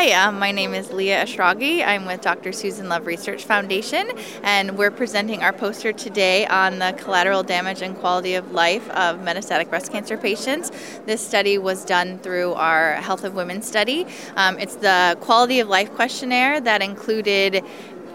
Hi, my name is Leah Eshraghi. I'm with Dr. Susan Love Research Foundation, and we're presenting our poster today on the collateral damage and quality of life of metastatic breast cancer patients. This study was done through our Health of Women study. Um, it's the quality of life questionnaire that included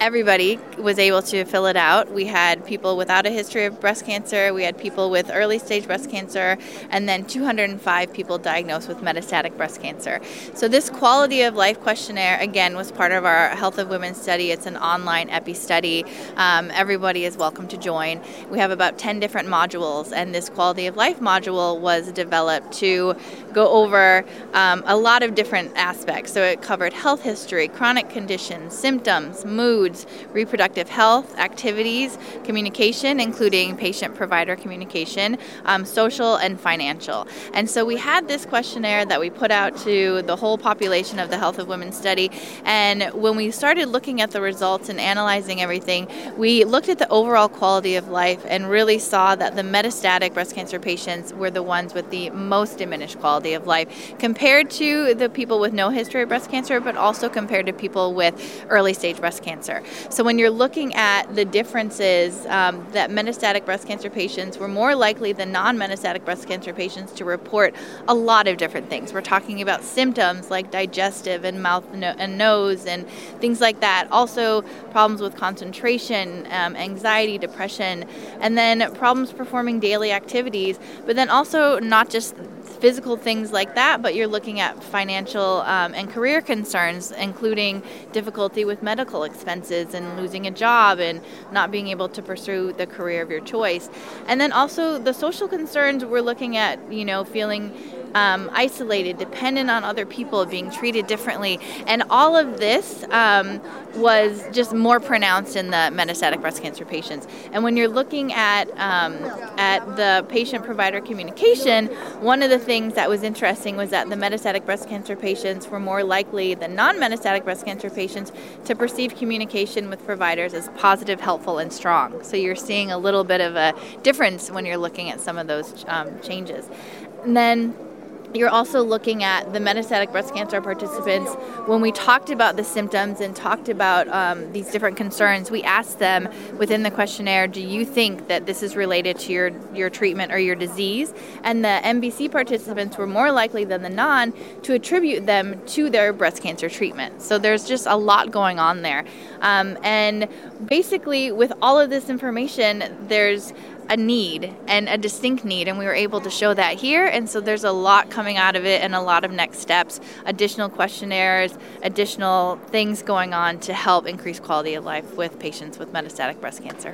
everybody was able to fill it out. We had people without a history of breast cancer, we had people with early stage breast cancer, and then 205 people diagnosed with metastatic breast cancer. So, this quality of life questionnaire, again, was part of our Health of Women study. It's an online epi study. Um, everybody is welcome to join. We have about 10 different modules, and this quality of life module was developed to go over um, a lot of different aspects. So, it covered health history, chronic conditions, symptoms, mood includes reproductive health, activities, communication, including patient provider communication, um, social, and financial. And so we had this questionnaire that we put out to the whole population of the Health of Women study. And when we started looking at the results and analyzing everything, we looked at the overall quality of life and really saw that the metastatic breast cancer patients were the ones with the most diminished quality of life compared to the people with no history of breast cancer, but also compared to people with early stage breast cancer cancer. So when you're looking at the differences, um, that metastatic breast cancer patients were more likely than non-metastatic breast cancer patients to report a lot of different things. We're talking about symptoms like digestive and mouth and nose and things like that. Also problems with concentration, um, anxiety, depression, and then problems performing daily activities. But then also not just physical things like that, but you're looking at financial um, and career concerns, including difficulty with medical expenses and losing a job and not being able to pursue the career of your choice. And then also the social concerns, we're looking at, you know, feeling um, isolated, dependent on other people, being treated differently. And all of this um, was just more pronounced in the metastatic breast cancer patients. And when you're looking at, um, at the patient provider communication, one of the things that was interesting was that the metastatic breast cancer patients were more likely than non metastatic breast cancer patients to perceive communication with providers as positive, helpful, and strong. So you're seeing a little bit of a difference when you're looking at some of those um, changes. And then you're also looking at the metastatic breast cancer participants. When we talked about the symptoms and talked about um, these different concerns, we asked them within the questionnaire, do you think that this is related to your, your treatment or your disease? And the MBC participants were more likely than the non to attribute them to their breast cancer treatment. So there's just a lot going on there. Um, and basically, with all of this information, there's a need and a distinct need, and we were able to show that here. And so there's a lot coming out of it and a lot of next steps, additional questionnaires, additional things going on to help increase quality of life with patients with metastatic breast cancer.